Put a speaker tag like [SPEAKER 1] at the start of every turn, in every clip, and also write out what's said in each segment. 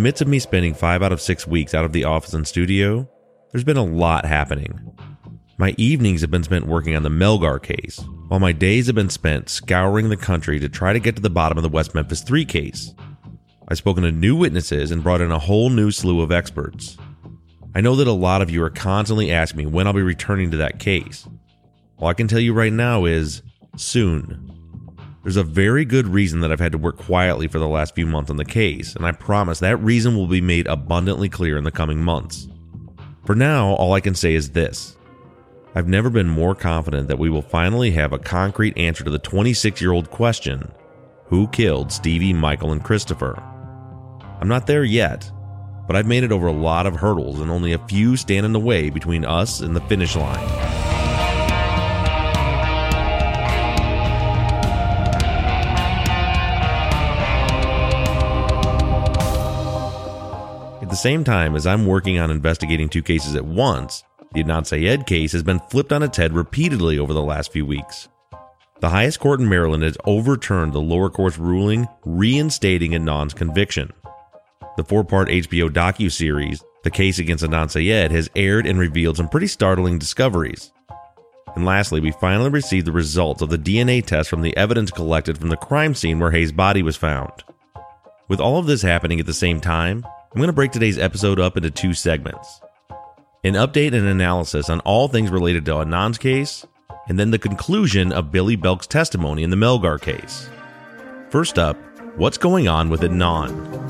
[SPEAKER 1] The
[SPEAKER 2] midst of me spending five out of six weeks out of the office and studio, there's been a lot happening. My evenings have been spent working on the Melgar case, while my days have been spent scouring the country to try to get to the bottom of the West Memphis 3 case. I've spoken to new witnesses and brought in a whole new slew of experts. I know that a lot of you are constantly asking me when I'll be returning to that case. All I can tell you right now is soon. There's a very good reason that I've had to work quietly for the last few months on the case, and I promise that reason will be made abundantly clear in the coming months. For now, all I can say is this I've never been more confident that we will finally have a concrete answer to the 26 year old question who killed Stevie, Michael, and Christopher? I'm not there yet, but I've made it over a lot of hurdles, and only a few stand in the way between us and the finish line. At the same time as I'm working on investigating two cases at once, the Adnan Syed case has been flipped on its head repeatedly over the last few weeks. The highest court in Maryland has overturned the lower court's ruling reinstating Adnan's conviction. The four-part HBO docu-series, The Case Against Adnan Syed, has aired and revealed some pretty startling discoveries. And lastly, we finally received the results of the DNA test from the evidence collected from the crime scene where Hae's body was found. With all of this happening at the same time, I'm going to break today's episode up into two segments an update and analysis on all things related to Adnan's case, and then the conclusion of Billy Belk's testimony in the Melgar case. First up, what's going on with Adnan?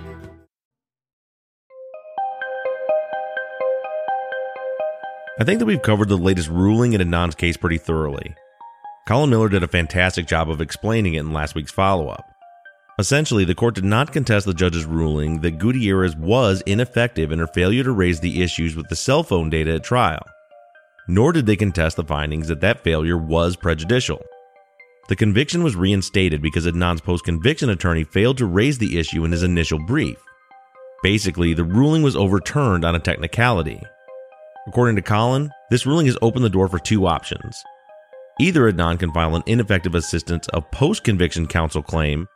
[SPEAKER 2] I think that we've covered the latest ruling in Adnan's case pretty thoroughly. Colin Miller did a fantastic job of explaining it in last week's follow up. Essentially, the court did not contest the judge's ruling that Gutierrez was ineffective in her failure to raise the issues with the cell phone data at trial, nor did they contest the findings that that failure was prejudicial. The conviction was reinstated because Adnan's post conviction attorney failed to raise the issue in his initial brief. Basically, the ruling was overturned on a technicality. According to Colin, this ruling has opened the door for two options. Either Adnan can file an ineffective assistance of post conviction counsel claim,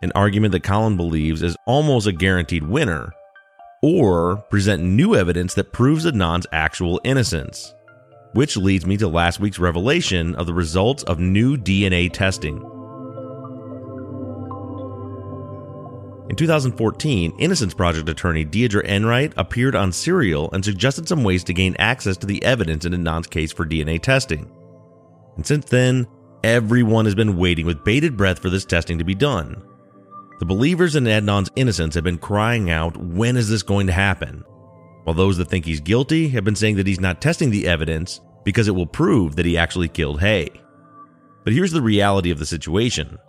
[SPEAKER 2] an argument that Colin believes is almost a guaranteed winner, or present new evidence that proves Adnan's actual innocence. Which leads me to last week's revelation of the results of new DNA testing. In 2014, Innocence Project attorney Deirdre Enright appeared on Serial and suggested some ways to gain access to the evidence in Adnan's case for DNA testing. And since then, everyone has been waiting with bated breath for this testing to be done. The believers in Adnan's innocence have been crying out, when is this going to happen? While those that think he's guilty have been saying that he's not testing the evidence because it will prove that he actually killed Hae. But here's the reality of the situation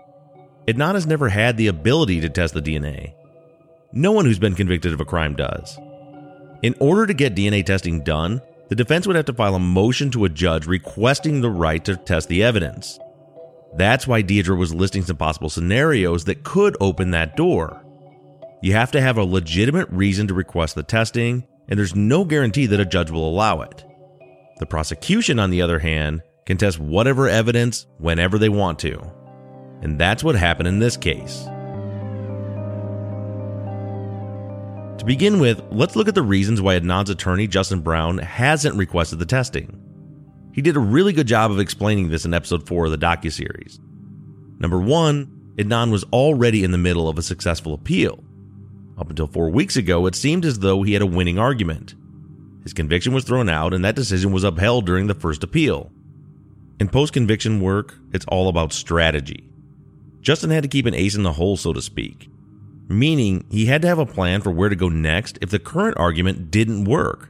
[SPEAKER 2] Adnan has never had the ability to test the DNA. No one who's been convicted of a crime does. In order to get DNA testing done, the defense would have to file a motion to a judge requesting the right to test the evidence. That's why Deirdre was listing some possible scenarios that could open that door. You have to have a legitimate reason to request the testing, and there's no guarantee that a judge will allow it. The prosecution, on the other hand, can test whatever evidence whenever they want to. And that's what happened in this case. To begin with, let's look at the reasons why Adnan's attorney, Justin Brown, hasn't requested the testing. He did a really good job of explaining this in episode 4 of the docuseries. Number 1, Adnan was already in the middle of a successful appeal. Up until 4 weeks ago, it seemed as though he had a winning argument. His conviction was thrown out and that decision was upheld during the first appeal. In post conviction work, it's all about strategy. Justin had to keep an ace in the hole, so to speak, meaning he had to have a plan for where to go next if the current argument didn't work.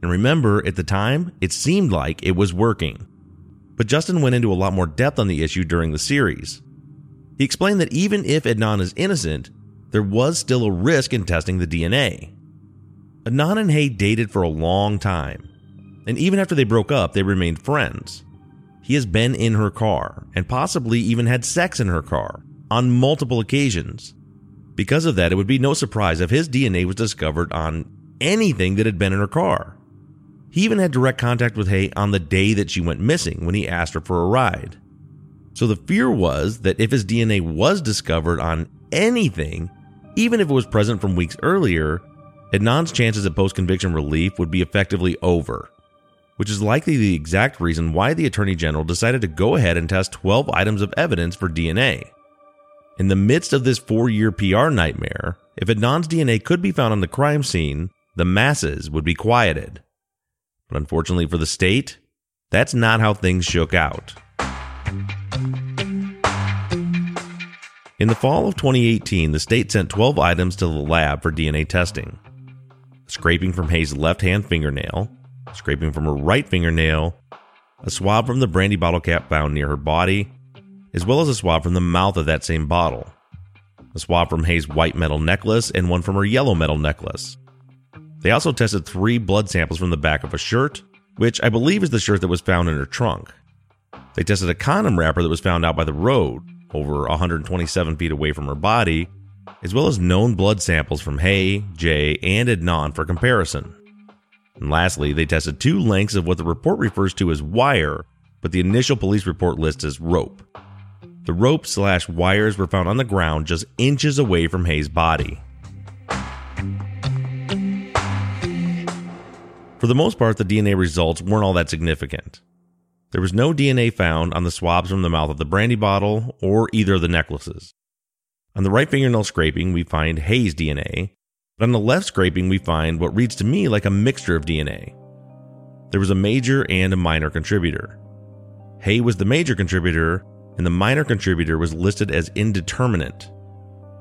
[SPEAKER 2] And remember, at the time, it seemed like it was working. But Justin went into a lot more depth on the issue during the series. He explained that even if Adnan is innocent, there was still a risk in testing the DNA. Adnan and Hae dated for a long time, and even after they broke up, they remained friends. He has been in her car and possibly even had sex in her car on multiple occasions. Because of that, it would be no surprise if his DNA was discovered on anything that had been in her car. He even had direct contact with Hae on the day that she went missing when he asked her for a ride. So the fear was that if his DNA was discovered on anything, even if it was present from weeks earlier, Adnan's chances of post conviction relief would be effectively over which is likely the exact reason why the Attorney General decided to go ahead and test 12 items of evidence for DNA. In the midst of this four year PR nightmare, if Adnan's DNA could be found on the crime scene, the masses would be quieted. But unfortunately for the state, that's not how things shook out. In the fall of 2018, the state sent 12 items to the lab for DNA testing scraping from Hae's left hand fingernail, scraping from her right fingernail, a swab from the brandy bottle cap found near her body, as well as a swab from the mouth of that same bottle, a swab from Hae's white metal necklace, and one from her yellow metal necklace. They also tested three blood samples from the back of a shirt, which I believe is the shirt that was found in her trunk. They tested a condom wrapper that was found out by the road, over 127 feet away from her body, as well as known blood samples from Hae, Jay, and Adnan for comparison. And lastly, they tested two lengths of what the report refers to as wire, but the initial police report lists as rope. The rope slash wires were found on the ground just inches away from Hae's body. For the most part, the DNA results weren't all that significant. There was no DNA found on the swabs from the mouth of the brandy bottle or either of the necklaces. On the right fingernail scraping, we find Hae's DNA, but on the left scraping, we find what reads to me like a mixture of DNA. There was a major and a minor contributor. Hae was the major contributor, and the minor contributor was listed as indeterminate.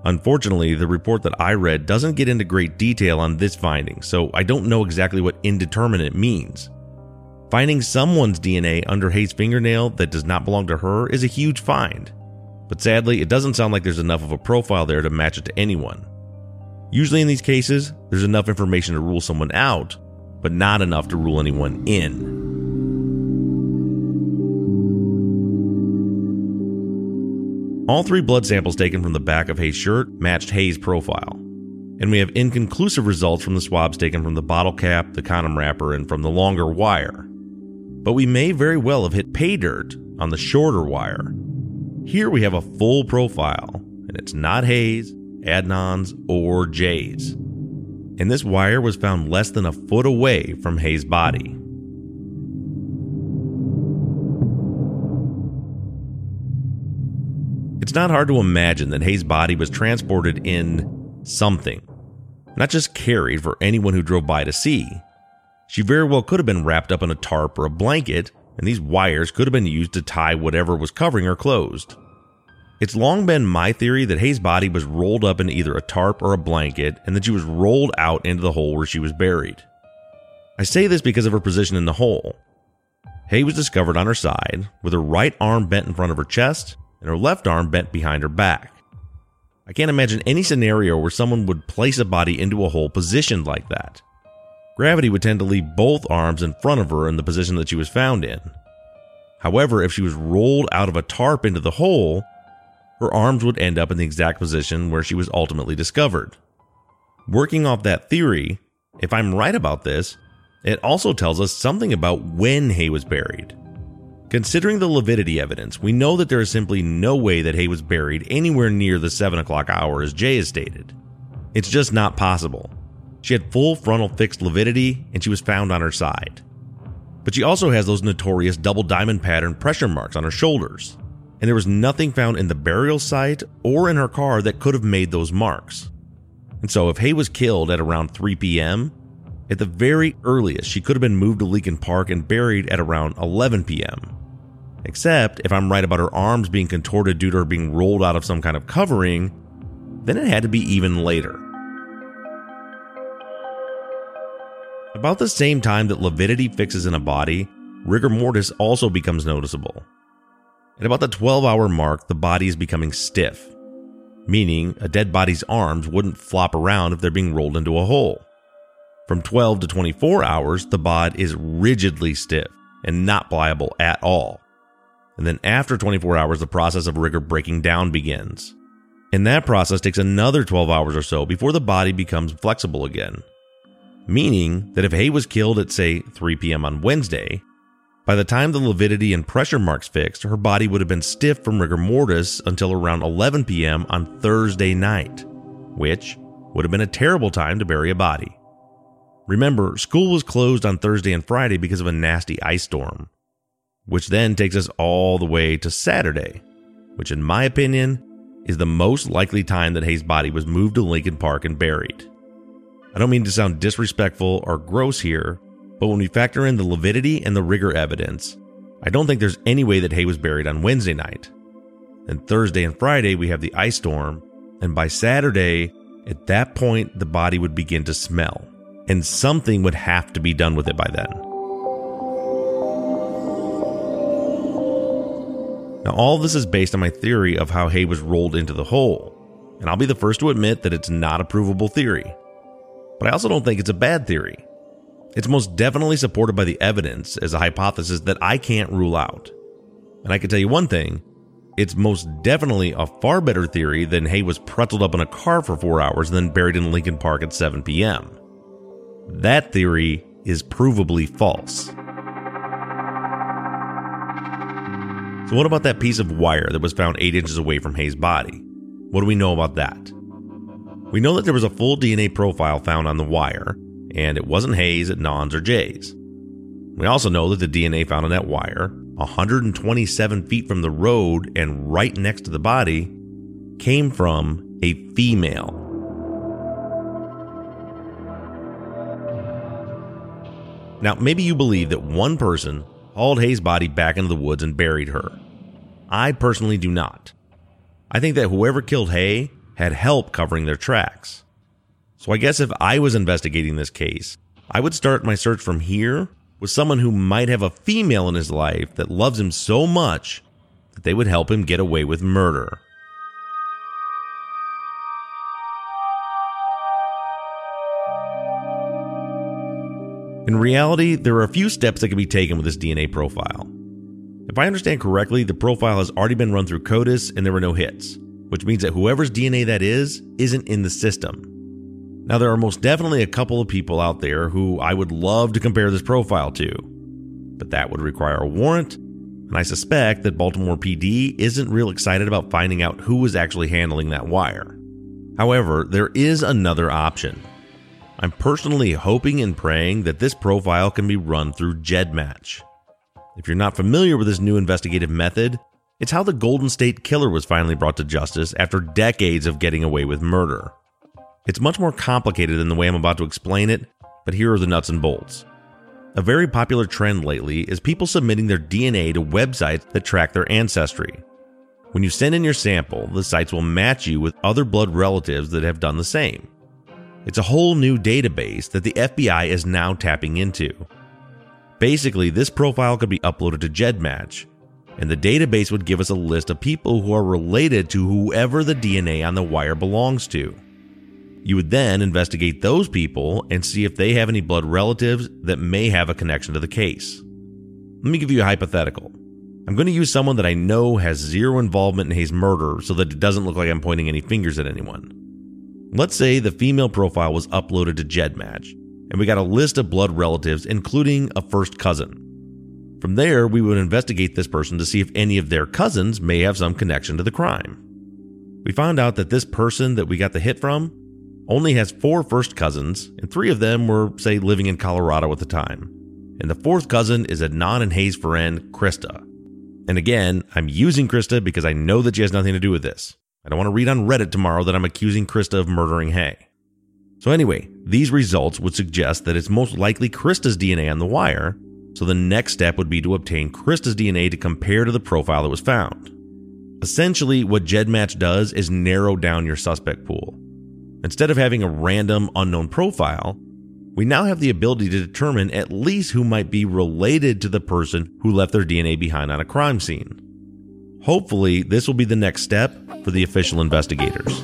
[SPEAKER 2] Unfortunately, the report that I read doesn't get into great detail on this finding, so I don't know exactly what indeterminate means. Finding someone's DNA under Hae's fingernail that does not belong to her is a huge find, but sadly, it doesn't sound like there's enough of a profile there to match it to anyone. Usually, in these cases, there's enough information to rule someone out, but not enough to rule anyone in. All three blood samples taken from the back of Hae's shirt matched Hae's profile. And we have inconclusive results from the swabs taken from the bottle cap, the condom wrapper, and from the longer wire. But we may very well have hit pay dirt on the shorter wire. Here we have a full profile, and it's not Hae's, Adnan's, or Jay's. And this wire was found less than a foot away from Hae's body. It's not hard to imagine that Hae's body was transported in something, not just carried for anyone who drove by to see. She very well could have been wrapped up in a tarp or a blanket, and these wires could have been used to tie whatever was covering her closed. It's long been my theory that Hae's body was rolled up in either a tarp or a blanket and that she was rolled out into the hole where she was buried. I say this because of her position in the hole. Hae was discovered on her side with her right arm bent in front of her chest and her left arm bent behind her back. I can't imagine any scenario where someone would place a body into a hole positioned like that. Gravity would tend to leave both arms in front of her in the position that she was found in. However, if she was rolled out of a tarp into the hole, her arms would end up in the exact position where she was ultimately discovered. Working off that theory, if I'm right about this, it also tells us something about when Hae was buried. Considering the lividity evidence, we know that there is simply no way that Hae was buried anywhere near the 7 o'clock hour as Jay has stated. It's just not possible. She had full frontal fixed lividity and she was found on her side. But she also has those notorious double diamond pattern pressure marks on her shoulders. And there was nothing found in the burial site or in her car that could have made those marks. And so, if Hae was killed at around 3 p.m., at the very earliest, she could have been moved to Leakin Park and buried at around 11 p.m. Except if I'm right about her arms being contorted due to her being rolled out of some kind of covering, then it had to be even later. About the same time that lividity fixes in a body, rigor mortis also becomes noticeable. At about the 12 hour mark, the body is becoming stiff, meaning a dead body's arms wouldn't flop around if they're being rolled into a hole. From 12 to 24 hours, the bod is rigidly stiff and not pliable at all. And then after 24 hours, the process of rigor breaking down begins. And that process takes another 12 hours or so before the body becomes flexible again. Meaning that if Hae was killed at, say, 3 p.m. on Wednesday, by the time the lividity and pressure marks fixed, her body would have been stiff from rigor mortis until around 11 p.m. on Thursday night, which would have been a terrible time to bury a body. Remember, school was closed on Thursday and Friday because of a nasty ice storm, which then takes us all the way to Saturday, which, in my opinion, is the most likely time that Hae's body was moved to Leakin Park and buried. I don't mean to sound disrespectful or gross here, but when we factor in the lividity and the rigor evidence, I don't think there's any way that Hae was buried on Wednesday night. Then Thursday and Friday, we have the ice storm, and by Saturday, at that point, the body would begin to smell and something would have to be done with it by then. Now, all this is based on my theory of how Hae was rolled into the hole, and I'll be the first to admit that it's not a provable theory. But I also don't think it's a bad theory. It's most definitely supported by the evidence as a hypothesis that I can't rule out. And I can tell you one thing it's most definitely a far better theory than Hae was pretzeled up in a car for four hours and then buried in Leakin Park at 7 p.m. That theory is provably false. So, what about that piece of wire that was found 8 inches away from Hae's body? What do we know about that? We know that there was a full DNA profile found on the wire, and it wasn't Hae's, Non's, or Jay's. We also know that the DNA found on that wire, 127 feet from the road and right next to the body, came from a female. Now, maybe you believe that one person hauled Hae's body back into the woods and buried her. I personally do not. I think that whoever killed Hae had help covering their tracks. So I guess if I was investigating this case, I would start my search from here with someone who might have a female in his life that loves him so much that they would help him get away with murder. In reality, there are a few steps that can be taken with this DNA profile. If I understand correctly, the profile has already been run through CODIS and there were no hits, which means that whoever's DNA that is isn't in the system. Now, there are most definitely a couple of people out there who I would love to compare this profile to, but that would require a warrant, and I suspect that Baltimore PD isn't real excited about finding out who was actually handling that wire. However, there is another option. I'm personally hoping and praying that this profile can be run through GEDmatch. If you're not familiar with this new investigative method, it's how the Golden State Killer was finally brought to justice after decades of getting away with murder. It's much more complicated than the way I'm about to explain it, but here are the nuts and bolts. A very popular trend lately is people submitting their DNA to websites that track their ancestry. When you send in your sample, the sites will match you with other blood relatives that have done the same. It's a whole new database that the FBI is now tapping into. Basically, this profile could be uploaded to GEDmatch, and the database would give us a list of people who are related to whoever the DNA on the wire belongs to. You would then investigate those people and see if they have any blood relatives that may have a connection to the case. Let me give you a hypothetical. I'm going to use someone that I know has zero involvement in Hae's murder so that it doesn't look like I'm pointing any fingers at anyone. Let's say the female profile was uploaded to GEDmatch, and we got a list of blood relatives, including a first cousin. From there, we would investigate this person to see if any of their cousins may have some connection to the crime. We found out that this person that we got the hit from only has four first cousins, and three of them were, say, living in Colorado at the time. And the fourth cousin is Adnan and Hae's friend, Krista. And again, I'm using Krista because I know that she has nothing to do with this. I don't want to read on Reddit tomorrow that I'm accusing Krista of murdering Hae. So, anyway, these results would suggest that it's most likely Krista's DNA on the wire, so the next step would be to obtain Krista's DNA to compare to the profile that was found. Essentially, what GEDmatch does is narrow down your suspect pool. Instead of having a random unknown profile, we now have the ability to determine at least who might be related to the person who left their DNA behind on a crime scene. Hopefully, this will be the next step for the official investigators.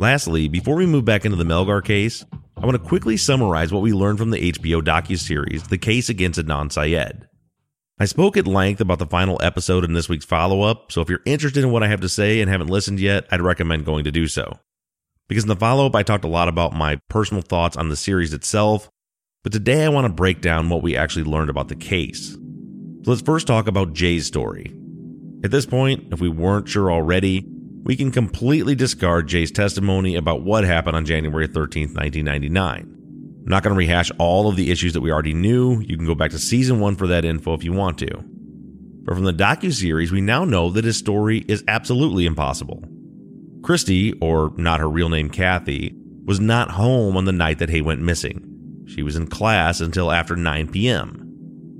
[SPEAKER 2] Lastly, before we move back into the Melgar case, I want to quickly summarize what we learned from the HBO docuseries The Case Against Adnan Syed. I spoke at length about the final episode in this week's follow up, so if you're interested in what I have to say and haven't listened yet, I'd recommend going to do so. Because in the follow up, I talked a lot about my personal thoughts on the series itself, but today I want to break down what we actually learned about the case. So let's first talk about Jay's story. At this point, if we weren't sure already, we can completely discard Jay's testimony about what happened on January 13th, 1999. I'm not going to rehash all of the issues that we already knew. You can go back to season 1 for that info if you want to. But from the docu-series, we now know that his story is absolutely impossible. Christy, or not her real name Kathy, was not home on the night that Hae went missing. She was in class until after 9 p.m.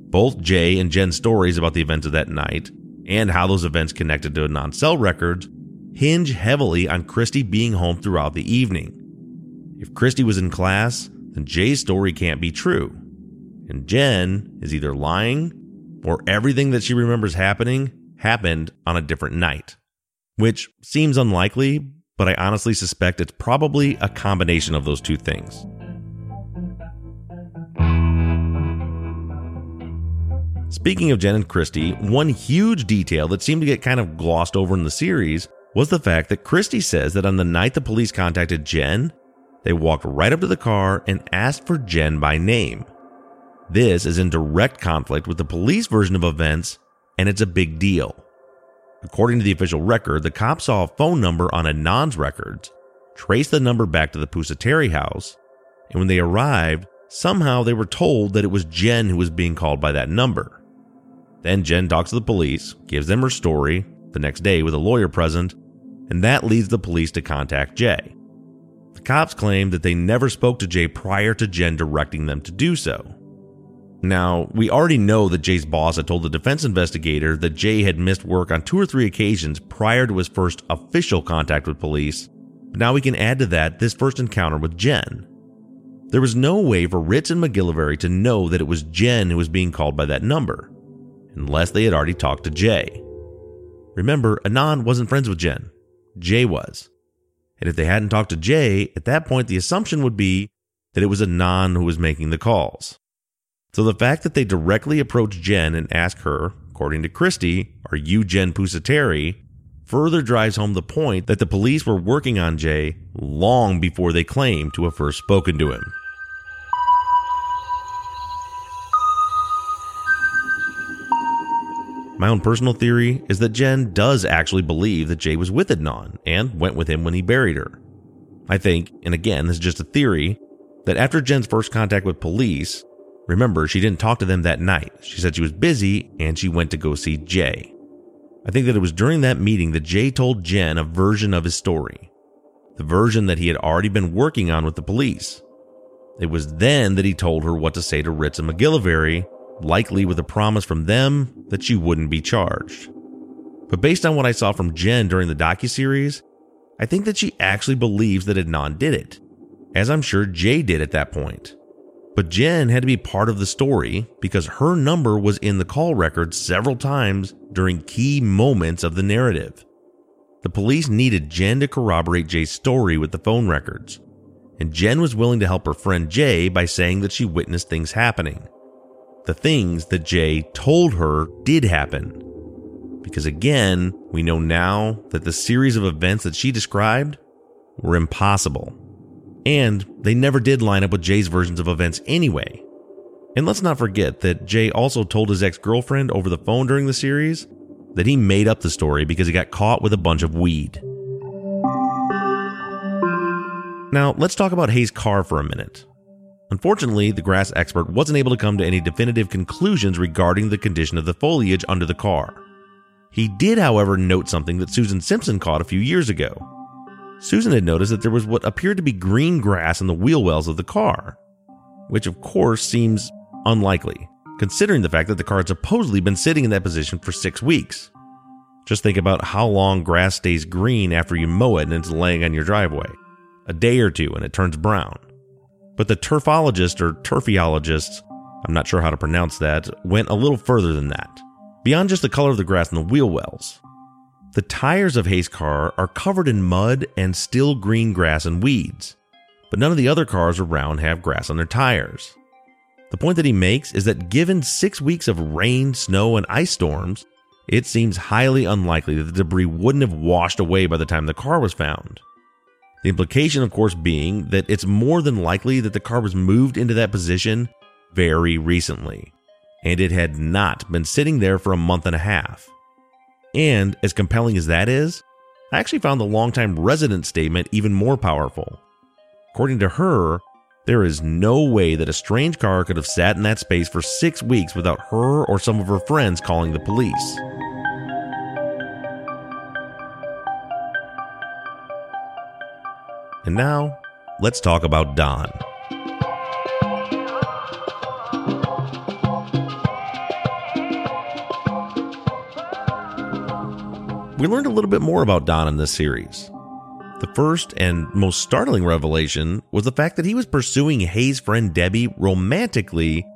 [SPEAKER 2] Both Jay and Jen's stories about the events of that night and how those events connected to non cell records hinge heavily on Christy being home throughout the evening. If Christy was in class, then Jay's story can't be true. And Jen is either lying or everything that she remembers happening happened on a different night. Which seems unlikely, but I honestly suspect it's probably a combination of those two things. Speaking of Jen and Christy, one huge detail that seemed to get kind of glossed over in the series was the fact that Christie says that on the night the police contacted Jen, they walked right up to the car and asked for Jen by name. This is in direct conflict with the police version of events, and it's a big deal. According to the official record, the cops saw a phone number on Adnan's records, traced the number back to the Pusateri house, and when they arrived, somehow they were told that it was Jen who was being called by that number. Then Jen talks to the police, gives them her story, the next day with a lawyer present, and that leads the police to contact Jay. The cops claim that they never spoke to Jay prior to Jen directing them to do so. Now, we already know that Jay's boss had told the defense investigator that Jay had missed work on two or three occasions prior to his first official contact with police, but now we can add to that this first encounter with Jen. There was no way for Ritz and MacGillivary to know that it was Jen who was being called by that number, unless they had already talked to Jay. Remember, Adnan wasn't friends with Jen. Jay was. And if they hadn't talked to Jay, at that point the assumption would be that it was Adnan who was making the calls. So the fact that they directly approached Jen and asked her, according to Christy, are you Jen Pusateri, further drives home the point that the police were working on Jay long before they claimed to have first spoken to him. My own personal theory is that Jen does actually believe that Jay was with Adnan and went with him when he buried her. I think, and again, this is just a theory, that after Jen's first contact with police, remember, she didn't talk to them that night. She said she was busy and she went to go see Jay. I think that it was during that meeting that Jay told Jen a version of his story, the version that he had already been working on with the police. It was then that he told her what to say to Ritz and MacGillivary likely with a promise from them that she wouldn't be charged. But based on what I saw from Jen during the docuseries, I think that she actually believes that Adnan did it, as I'm sure Jay did at that point. But Jen had to be part of the story because her number was in the call record several times during key moments of the narrative. The police needed Jen to corroborate Jay's story with the phone records, and Jen was willing to help her friend Jay by saying that she witnessed things happening the things that Jay told her did happen. Because again, we know now that the series of events that she described were impossible. And they never did line up with Jay's versions of events anyway. And let's not forget that Jay also told his ex girlfriend over the phone during the series that he made up the story because he got caught with a bunch of weed. Now, let's talk about Hae's car for a minute. Unfortunately, the grass expert wasn't able to come to any definitive conclusions regarding the condition of the foliage under the car. He did, however, note something that Susan Simpson caught a few years ago. Susan had noticed that there was what appeared to be green grass in the wheel wells of the car, which of course seems unlikely, considering the fact that the car had supposedly been sitting in that position for six weeks. Just think about how long grass stays green after you mow it and it's laying on your driveway. A day or two and it turns brown. But the turfologist or turfiologist, I'm not sure how to pronounce that, went a little further than that. Beyond just the color of the grass in the wheel wells. The tires of Hae's car are covered in mud and still green grass and weeds, but none of the other cars around have grass on their tires. The point that he makes is that given six weeks of rain, snow, and ice storms, it seems highly unlikely that the debris wouldn't have washed away by the time the car was found. The implication, of course, being that it's more than likely that the car was moved into that position very recently, and it had not been sitting there for a month and a half. And as compelling as that is, I actually found the longtime resident statement even more powerful. According to her, there is no way that a strange car could have sat in that space for six weeks without her or some of her friends calling the police. And now, let's talk about Don. We learned a little bit more about Don in this series. The first and most startling revelation was the fact that he was pursuing Hae's friend Debbie romantically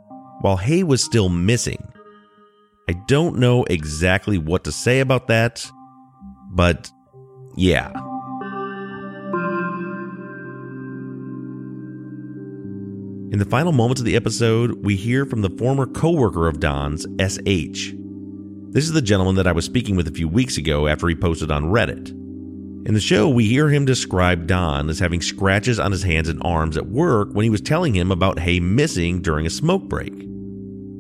[SPEAKER 2] while Hae was still missing. I don't know exactly what to say about that, but yeah. In the final moments of the episode, we hear from the former coworker of Don's, SH. This is the gentleman that I was speaking with a few weeks ago after he posted on Reddit. In the show, we hear him describe Don as having scratches on his hands and arms at work when he was telling him about Hae missing during a smoke break.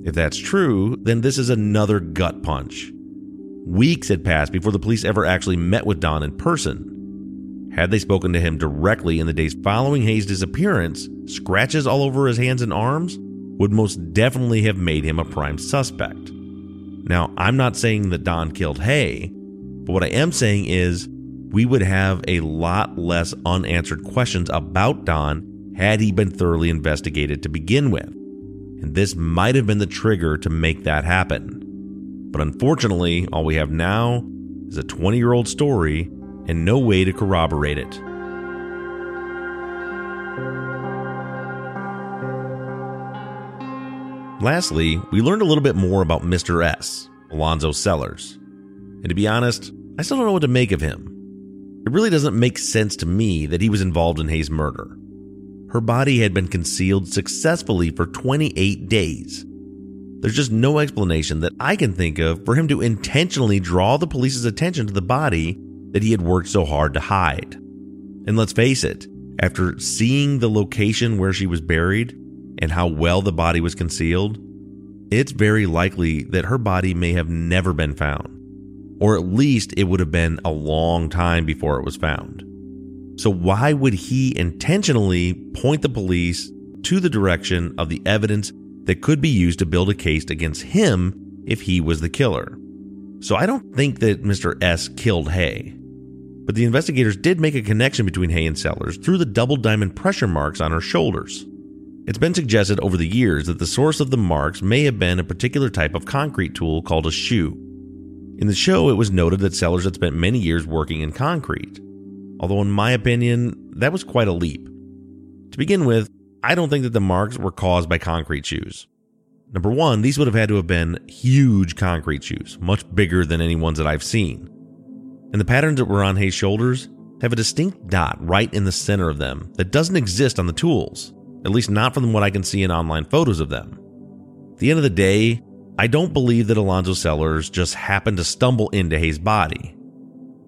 [SPEAKER 2] If that's true, then this is another gut punch. Weeks had passed before the police ever actually met with Don in person. Had they spoken to him directly in the days following Hae's disappearance, scratches all over his hands and arms would most definitely have made him a prime suspect. Now, I'm not saying that Don killed Hae, but what I am saying is we would have a lot less unanswered questions about Don had he been thoroughly investigated to begin with. And this might have been the trigger to make that happen. But unfortunately, all we have now is a 20 year old story and no way to corroborate it. Lastly, we learned a little bit more about Mr. S, Alonzo Sellers. And to be honest, I still don't know what to make of him. It really doesn't make sense to me that he was involved in Hae's murder. Her body had been concealed successfully for 28 days. There's just no explanation that I can think of for him to intentionally draw the police's attention to the body that he had worked so hard to hide. And let's face it, after seeing the location where she was buried and how well the body was concealed, it's very likely that her body may have never been found. Or at least it would have been a long time before it was found. So, why would he intentionally point the police to the direction of the evidence that could be used to build a case against him if he was the killer? So, I don't think that Mr. S killed Hae. But the investigators did make a connection between Hae and Sellers through the double diamond pressure marks on her shoulders. It's been suggested over the years that the source of the marks may have been a particular type of concrete tool called a shoe. In the show, it was noted that Sellers had spent many years working in concrete, although, in my opinion, that was quite a leap. To begin with, I don't think that the marks were caused by concrete shoes. Number one, these would have had to have been huge concrete shoes, much bigger than any ones that I've seen. And the patterns that were on Hae's shoulders have a distinct dot right in the center of them that doesn't exist on the tools, at least not from what I can see in online photos of them. At the end of the day, I don't believe that Alonzo Sellers just happened to stumble into Hae's body.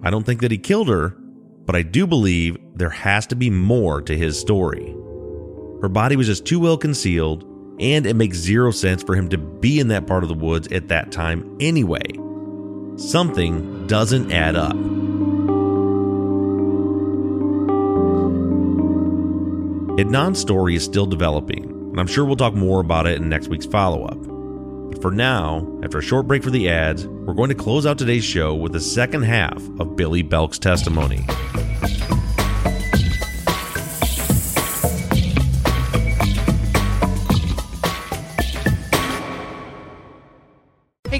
[SPEAKER 2] I don't think that he killed her, but I do believe there has to be more to his story. Her body was just too well concealed, and it makes zero sense for him to be in that part of the woods at that time anyway. Something doesn't add up. Adnan's story is still developing, and I'm sure we'll talk more about it in next week's follow up. But for now, after a short break for the ads, we're going to close out today's show with the second half of Billy Belk's testimony.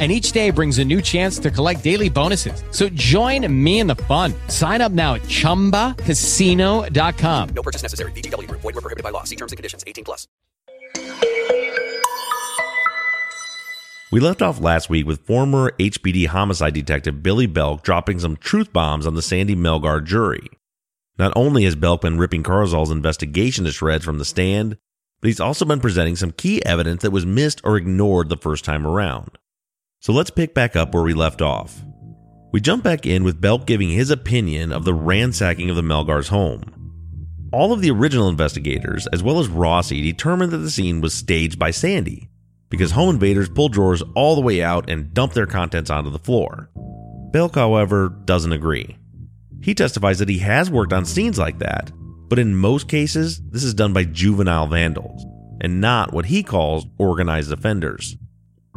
[SPEAKER 3] and each day brings a new chance to collect daily bonuses. So join me in the fun. Sign up now at ChumbaCasino.com.
[SPEAKER 4] No purchase necessary. VGW Group. Void were prohibited by law. See terms and conditions. 18 plus.
[SPEAKER 2] We left off last week with former HPD homicide detective Billy Belk dropping some truth bombs on the Sandy Melgar jury. Not only has Belk been ripping Carzal's investigation to shreds from the stand, but he's also been presenting some key evidence that was missed or ignored the first time around. So let's pick back up where we left off. We jump back in with Belk giving his opinion of the ransacking of the Melgar's home. All of the original investigators, as well as Rossi, determined that the scene was staged by Sandy because home invaders pull drawers all the way out and dump their contents onto the floor. Belk, however, doesn't agree. He testifies that he has worked on scenes like that, but in most cases, this is done by juvenile vandals and not what he calls organized offenders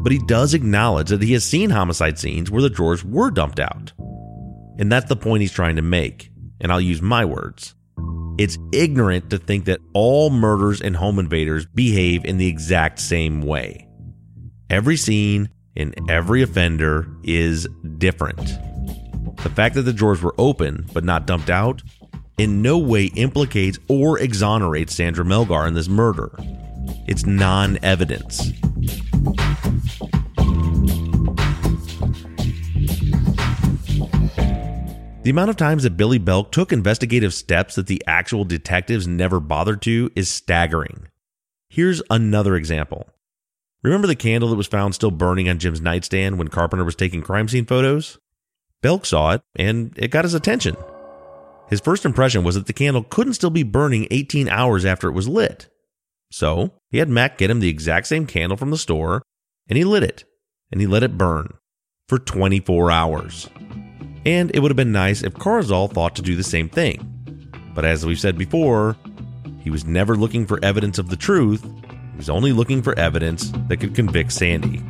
[SPEAKER 2] but he does acknowledge that he has seen homicide scenes where the drawers were dumped out. And that's the point he's trying to make, and I'll use my words. It's ignorant to think that all murders and home invaders behave in the exact same way. Every scene and every offender is different. The fact that the drawers were open but not dumped out in no way implicates or exonerates Sandra Melgar in this murder. It's non evidence. The amount of times that Billy Belk took investigative steps that the actual detectives never bothered to is staggering. Here's another example. Remember the candle that was found still burning on Jim's nightstand when Carpenter was taking crime scene photos? Belk saw it, and it got his attention. His first impression was that the candle couldn't still be burning 18 hours after it was lit. So he had Mac get him the exact same candle from the store, and he lit it, and he let it burn for 24 hours. And it would have been nice if Carzal thought to do the same thing. But as we've said before, he was never looking for evidence of the truth, he was only looking for evidence that could convict Sandy.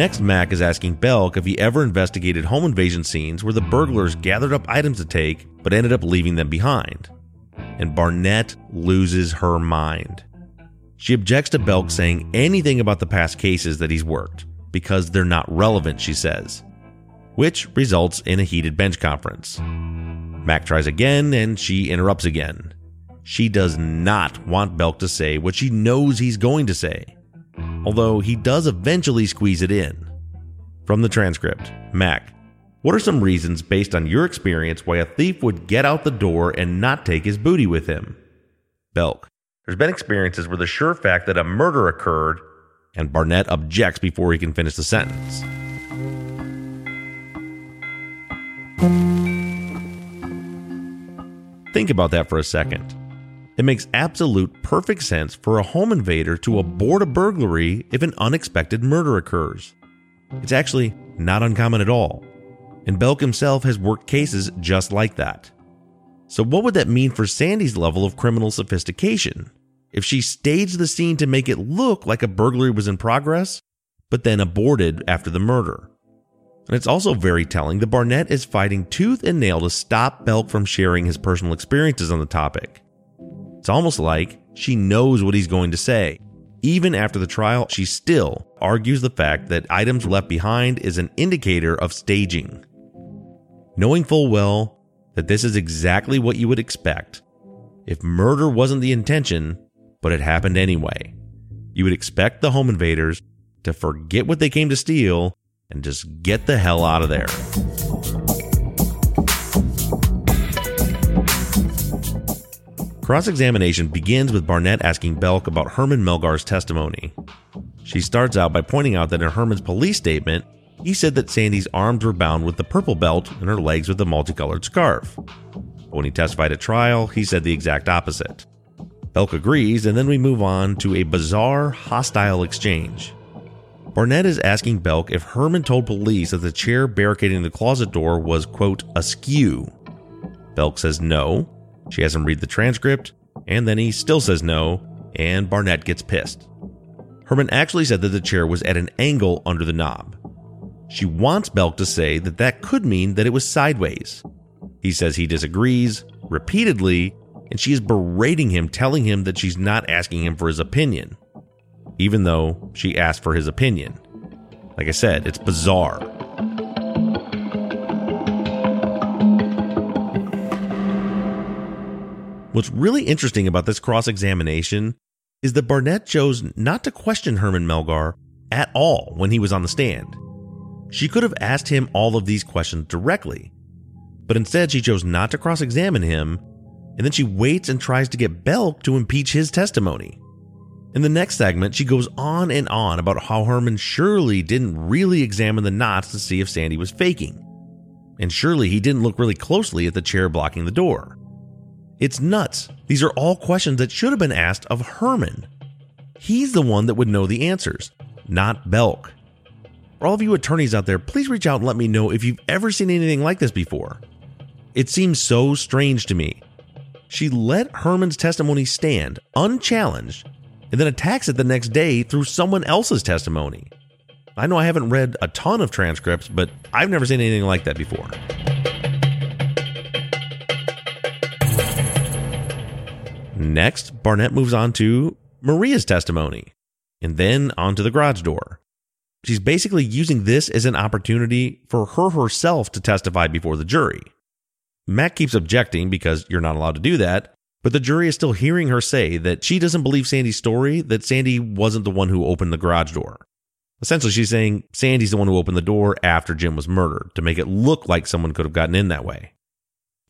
[SPEAKER 2] Next, Mac is asking Belk if he ever investigated home invasion scenes where the burglars gathered up items to take but ended up leaving them behind. And Barnett loses her mind. She objects to Belk saying anything about the past cases that he's worked because they're not relevant, she says, which results in a heated bench conference. Mac tries again and she interrupts again. She does not want Belk to say what she knows he's going to say although he does eventually squeeze it in. From the transcript, Mac, what are some reasons based on your experience why a thief would get out the door and not take his booty with him? Belk, there's been experiences where the sure fact that a murder occurred, and Barnett objects before he can finish the sentence. Think about that for a second. It makes absolute perfect sense for a home invader to abort a burglary if an unexpected murder occurs. It's actually not uncommon at all. And Belk himself has worked cases just like that. So, what would that mean for Sandy's level of criminal sophistication? If she staged the scene to make it look like a burglary was in progress, but then aborted after the murder. And it's also very telling that Barnett is fighting tooth and nail to stop Belk from sharing his personal experiences on the topic. It's almost like she knows what he's going to say. Even after the trial, she still argues the fact that items left behind is an indicator of staging. Knowing full well that this is exactly what you would expect. If murder wasn't the intention, but it happened anyway, you would expect the home invaders to forget what they came to steal and just get the hell out of there. Cross examination begins with Barnett asking Belk about Herman Melgar's testimony. She starts out by pointing out that in Herman's police statement, he said that Sandy's arms were bound with the purple belt and her legs with the multicolored scarf. But when he testified at trial, he said the exact opposite. Belk agrees, and then we move on to a bizarre, hostile exchange. Barnett is asking Belk if Herman told police that the chair barricading the closet door was, quote, askew. Belk says no, she has him read the transcript, and then he still says no, and Barnett gets pissed. Herman actually said that the chair was at an angle under the knob. She wants Belk to say that that could mean that it was sideways. He says he disagrees repeatedly, and she is berating him, telling him that she's not asking him for his opinion, even though she asked for his opinion. Like I said, it's bizarre. What's really interesting about this cross examination is that Barnett chose not to question Herman Melgar at all when he was on the stand. She could have asked him all of these questions directly, but instead she chose not to cross examine him, and then she waits and tries to get Belk to impeach his testimony. In the next segment, she goes on and on about how Herman surely didn't really examine the knots to see if Sandy was faking. And surely he didn't look really closely at the chair blocking the door. It's nuts. These are all questions that should have been asked of Herman. He's the one that would know the answers, not Belk. For all of you attorneys out there, please reach out and let me know if you've ever seen anything like this before. It seems so strange to me. She let Herman's testimony stand unchallenged and then attacks it the next day through someone else's testimony. I know I haven't read a ton of transcripts, but I've never seen anything like that before. Next, Barnett moves on to Maria's testimony and then onto the garage door. She's basically using this as an opportunity for her herself to testify before the jury. Mac keeps objecting because you're not allowed to do that, but the jury is still hearing her say that she doesn't believe Sandy's story, that Sandy wasn't the one who opened the garage door. Essentially, she's saying Sandy's the one who opened the door after Jim was murdered to make it look like someone could have gotten in that way.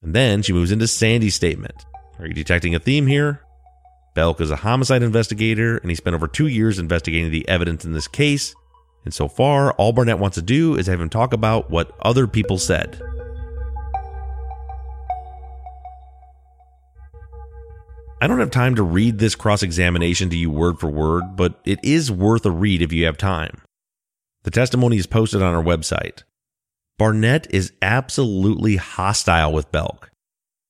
[SPEAKER 2] And then she moves into Sandy's statement. Are you detecting a theme here? Belk is a homicide investigator, and he spent over two years investigating the evidence in this case. And so far, all Barnett wants to do is have him talk about what other people said. I don't have time to read this cross examination to you word for word, but it is worth a read if you have time. The testimony is posted on our website. Barnett is absolutely hostile with Belk.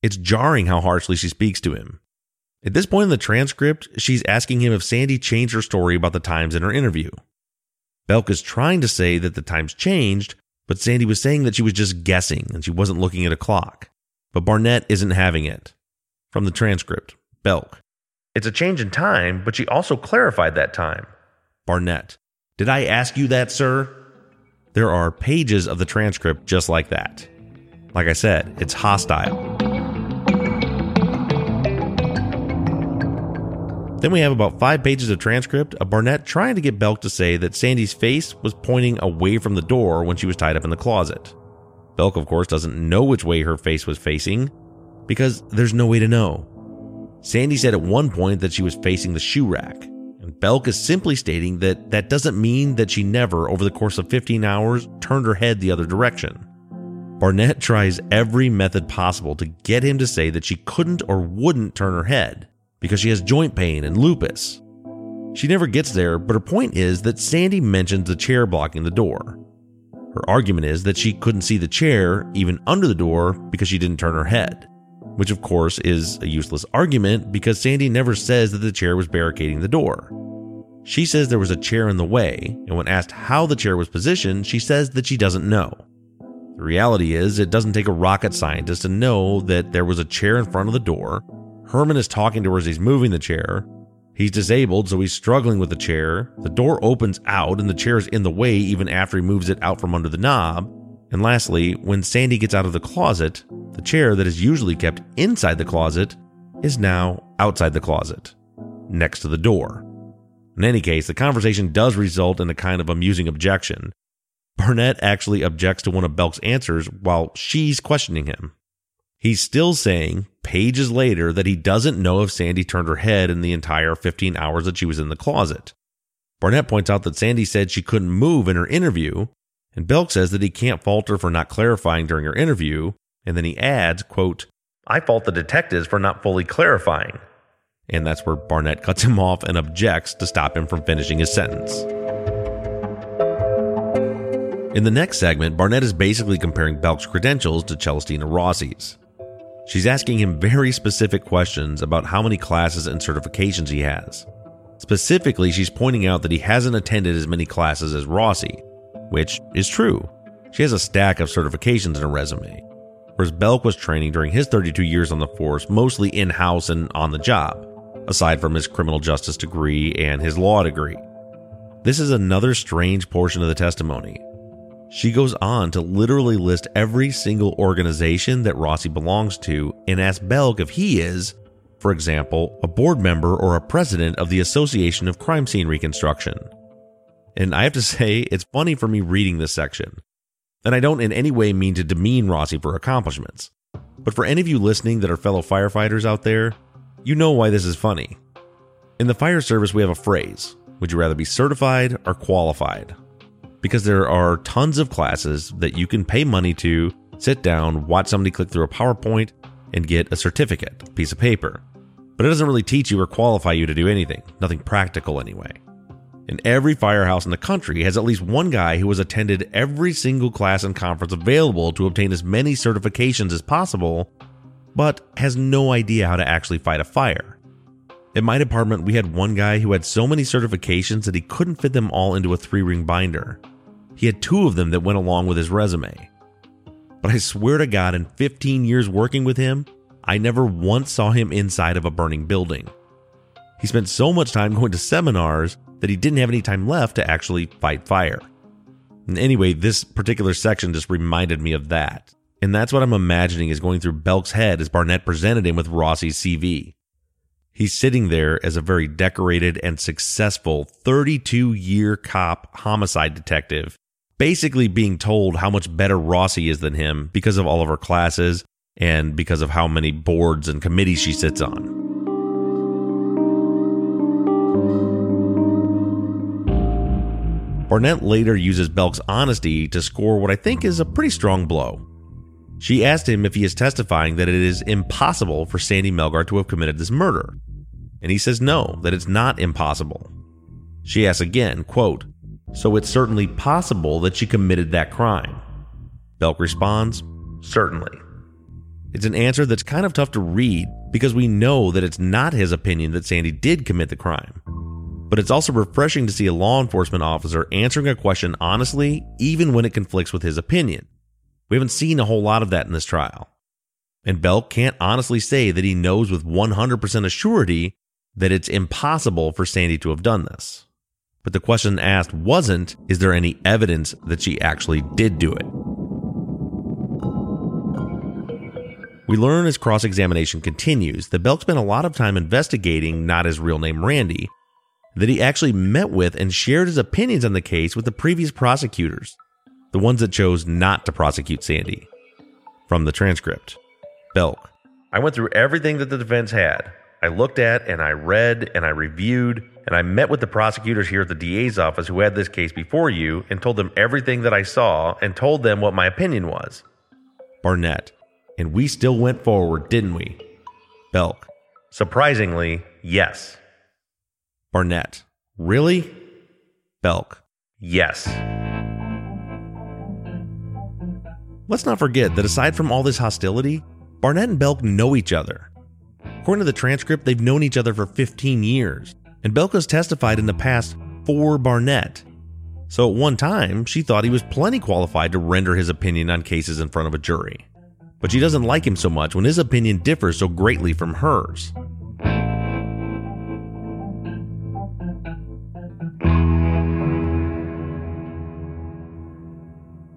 [SPEAKER 2] It's jarring how harshly she speaks to him. At this point in the transcript, she's asking him if Sandy changed her story about the times in her interview. Belk is trying to say that the times changed, but Sandy was saying that she was just guessing and she wasn't looking at a clock. But Barnett isn't having it. From the transcript, Belk. It's a change in time, but she also clarified that time. Barnett. Did I ask you that, sir? There are pages of the transcript just like that. Like I said, it's hostile. Then we have about five pages of transcript of Barnett trying to get Belk to say that Sandy's face was pointing away from the door when she was tied up in the closet. Belk, of course, doesn't know which way her face was facing because there's no way to know. Sandy said at one point that she was facing the shoe rack, and Belk is simply stating that that doesn't mean that she never, over the course of 15 hours, turned her head the other direction. Barnett tries every method possible to get him to say that she couldn't or wouldn't turn her head because she has joint pain and lupus. She never gets there, but her point is that Sandy mentions the chair blocking the door. Her argument is that she couldn't see the chair, even under the door, because she didn't turn her head. Which, of course, is a useless argument because Sandy never says that the chair was barricading the door. She says there was a chair in the way, and when asked how the chair was positioned, she says that she doesn't know. The reality is, it doesn't take a rocket scientist to know that there was a chair in front of the door. Herman is talking to her as he's moving the chair. He's disabled, so he's struggling with the chair. The door opens out, and the chair is in the way even after he moves it out from under the knob. And lastly, when Sandy gets out of the closet, the chair that is usually kept inside the closet is now outside the closet, next to the door. In any case, the conversation does result in a kind of amusing objection. Barnett actually objects to one of Belk's answers while she's questioning him. He's still saying, pages later, that he doesn't know if Sandy turned her head in the entire 15 hours that she was in the closet. Barnett points out that Sandy said she couldn't move in her interview, and Belk says that he can't fault her for not clarifying during her interview, and then he adds, quote, I fault the detectives for not fully clarifying. And that's where Barnett cuts him off and objects to stop him from finishing his sentence. In the next segment, Barnett is basically comparing Belk's credentials to Celestina Rossi's. She's asking him very specific questions about how many classes and certifications he has. Specifically, she's pointing out that he hasn't attended as many classes as Rossi, which is true. She has a stack of certifications in her resume, whereas Belk was training during his 32 years on the force mostly in house and on the job, aside from his criminal justice degree and his law degree. This is another strange portion of the testimony. She goes on to literally list every single organization that Rossi belongs to and asks Belk if he is, for example, a board member or a president of the Association of Crime Scene Reconstruction. And I have to say, it's funny for me reading this section. And I don't in any way mean to demean Rossi for accomplishments. But for any of you listening that are fellow firefighters out there, you know why this is funny. In the fire service, we have a phrase Would you rather be certified or qualified? Because there are tons of classes that you can pay money to, sit down, watch somebody click through a PowerPoint, and get a certificate, a piece of paper. But it doesn't really teach you or qualify you to do anything, nothing practical anyway. And every firehouse in the country has at least one guy who has attended every single class and conference available to obtain as many certifications as possible, but has no idea how to actually fight a fire. In my department, we had one guy who had so many certifications that he couldn't fit them all into a three ring binder. He had two of them that went along with his resume. But I swear to God, in 15 years working with him, I never once saw him inside of a burning building. He spent so much time going to seminars that he didn't have any time left to actually fight fire. And anyway, this particular section just reminded me of that. And that's what I'm imagining is going through Belk's head as Barnett presented him with Rossi's CV. He's sitting there as a very decorated and successful 32 year cop homicide detective basically being told how much better Rossi is than him because of all of her classes and because of how many boards and committees she sits on. Barnett later uses Belk's honesty to score what I think is a pretty strong blow. She asked him if he is testifying that it is impossible for Sandy Melgar to have committed this murder. And he says no, that it's not impossible. She asks again, quote, so it's certainly possible that she committed that crime. Belk responds, Certainly. It's an answer that's kind of tough to read because we know that it's not his opinion that Sandy did commit the crime. but it's also refreshing to see a law enforcement officer answering a question honestly, even when it conflicts with his opinion. We haven't seen a whole lot of that in this trial. And Belk can't honestly say that he knows with 100% assurity that it's impossible for Sandy to have done this. But the question asked wasn't, is there any evidence that she actually did do it? We learn as cross examination continues that Belk spent a lot of time investigating not his real name Randy, that he actually met with and shared his opinions on the case with the previous prosecutors, the ones that chose not to prosecute Sandy. From the transcript Belk, I went through everything that the defense had. I looked at and I read and I reviewed and I met with the prosecutors here at the DA's office who had this case before you and told them everything that I saw and told them what my opinion was. Barnett, and we still went forward, didn't we? Belk, surprisingly, yes. Barnett, really? Belk, yes. Let's not forget that aside from all this hostility, Barnett and Belk know each other. According to the transcript, they've known each other for 15 years, and Belk has testified in the past for Barnett. So at one time, she thought he was plenty qualified to render his opinion on cases in front of a jury. But she doesn't like him so much when his opinion differs so greatly from hers.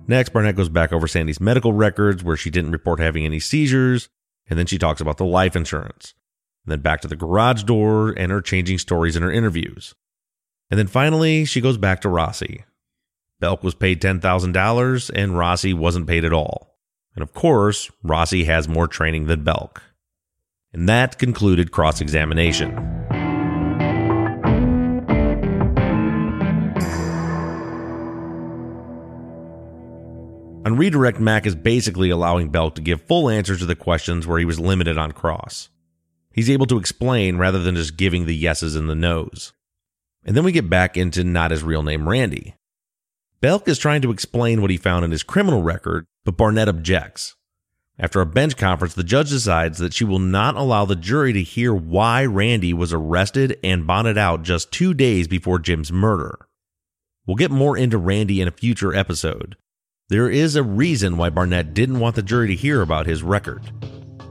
[SPEAKER 2] Next, Barnett goes back over Sandy's medical records where she didn't report having any seizures, and then she talks about the life insurance. And then back to the garage door and her changing stories in her interviews. And then finally, she goes back to Rossi. Belk was paid $10,000 and Rossi wasn't paid at all. And of course, Rossi has more training than Belk. And that concluded cross examination. On redirect, Mac is basically allowing Belk to give full answers to the questions where he was limited on cross. He's able to explain rather than just giving the yeses and the nos. And then we get back into not his real name, Randy. Belk is trying to explain what he found in his criminal record, but Barnett objects. After a bench conference, the judge decides that she will not allow the jury to hear why Randy was arrested and bonded out just two days before Jim's murder. We'll get more into Randy in a future episode. There is a reason why Barnett didn't want the jury to hear about his record.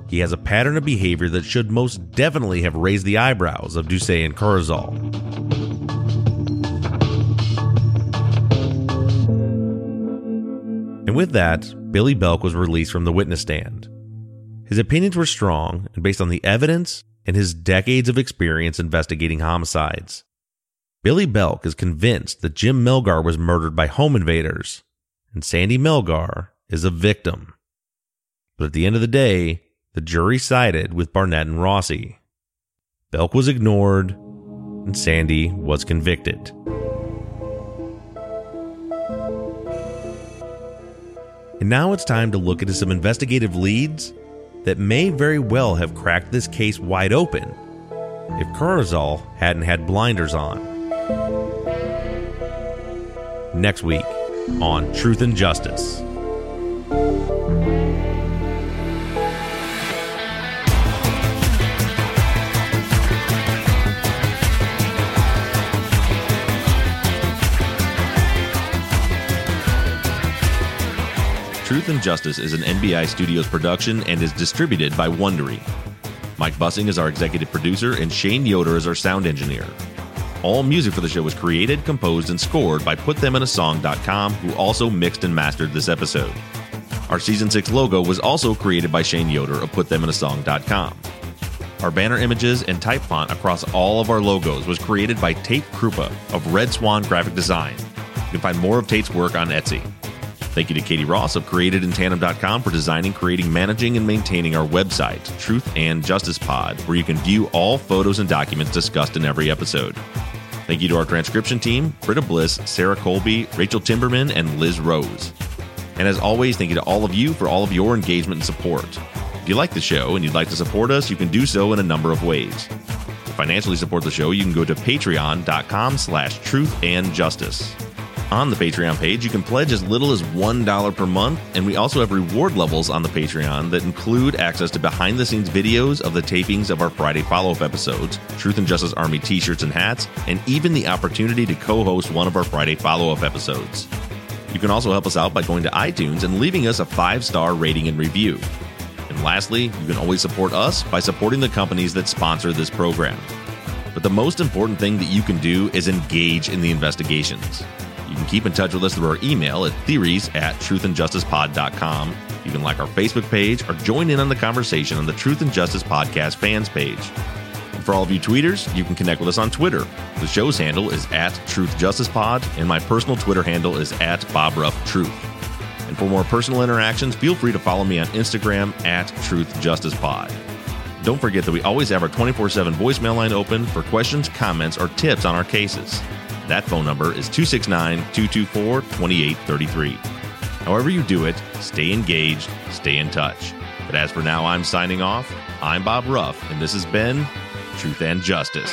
[SPEAKER 2] He has a pattern of behavior that should most definitely have raised the eyebrows of Doucet and Corozal. And with that, Billy Belk was released from the witness stand. His opinions were strong and based on the evidence and his decades of experience investigating homicides. Billy Belk is convinced that Jim Melgar was murdered by home invaders, and Sandy Melgar is a victim. But at the end of the day, the jury sided with Barnett and Rossi. Belk was ignored, and Sandy was convicted. And now it's time to look into some investigative leads that may very well have cracked this case wide open if Corozal hadn't had blinders on. Next week on Truth and Justice. Truth and Justice is an NBI Studios production and is distributed by Wondery. Mike Bussing is our executive producer, and Shane Yoder is our sound engineer. All music for the show was created, composed, and scored by PutThemInASong.com, who also mixed and mastered this episode. Our season 6 logo was also created by Shane Yoder of PutThemInASong.com. Our banner images and type font across all of our logos was created by Tate Krupa of Red Swan Graphic Design. You can find more of Tate's work on Etsy. Thank you to Katie Ross of CreatedInTandem.com for designing, creating, managing, and maintaining our website, Truth and Justice Pod, where you can view all photos and documents discussed in every episode. Thank you to our transcription team, Britta Bliss, Sarah Colby, Rachel Timberman, and Liz Rose. And as always, thank you to all of you for all of your engagement and support. If you like the show and you'd like to support us, you can do so in a number of ways. To financially support the show, you can go to patreon.com slash truth and justice. On the Patreon page. You can pledge as little as $1 per month, and we also have reward levels on the Patreon that include access to behind the scenes videos of the tapings of our Friday follow up episodes, Truth and Justice Army t shirts and hats, and even the opportunity to co host one of our Friday follow up episodes. You can also help us out by going to iTunes and leaving us a five star rating and review. And lastly, you can always support us by supporting the companies that sponsor this program. But the most important thing that you can do is engage in the investigations. You can keep in touch with us through our email at theories at truthandjusticepod.com. You can like our Facebook page or join in on the conversation on the Truth and Justice Podcast fans page. And for all of you tweeters, you can connect with us on Twitter. The show's handle is at Truth Justice Pod, and my personal Twitter handle is at Bob Ruff Truth. And for more personal interactions, feel free to follow me on Instagram at Truth Justice Pod. Don't forget that we always have our 24 7 voicemail line open for questions, comments, or tips on our cases. That phone number is 269 224 2833. However, you do it, stay engaged, stay in touch. But as for now, I'm signing off. I'm Bob Ruff, and this has been Truth and Justice.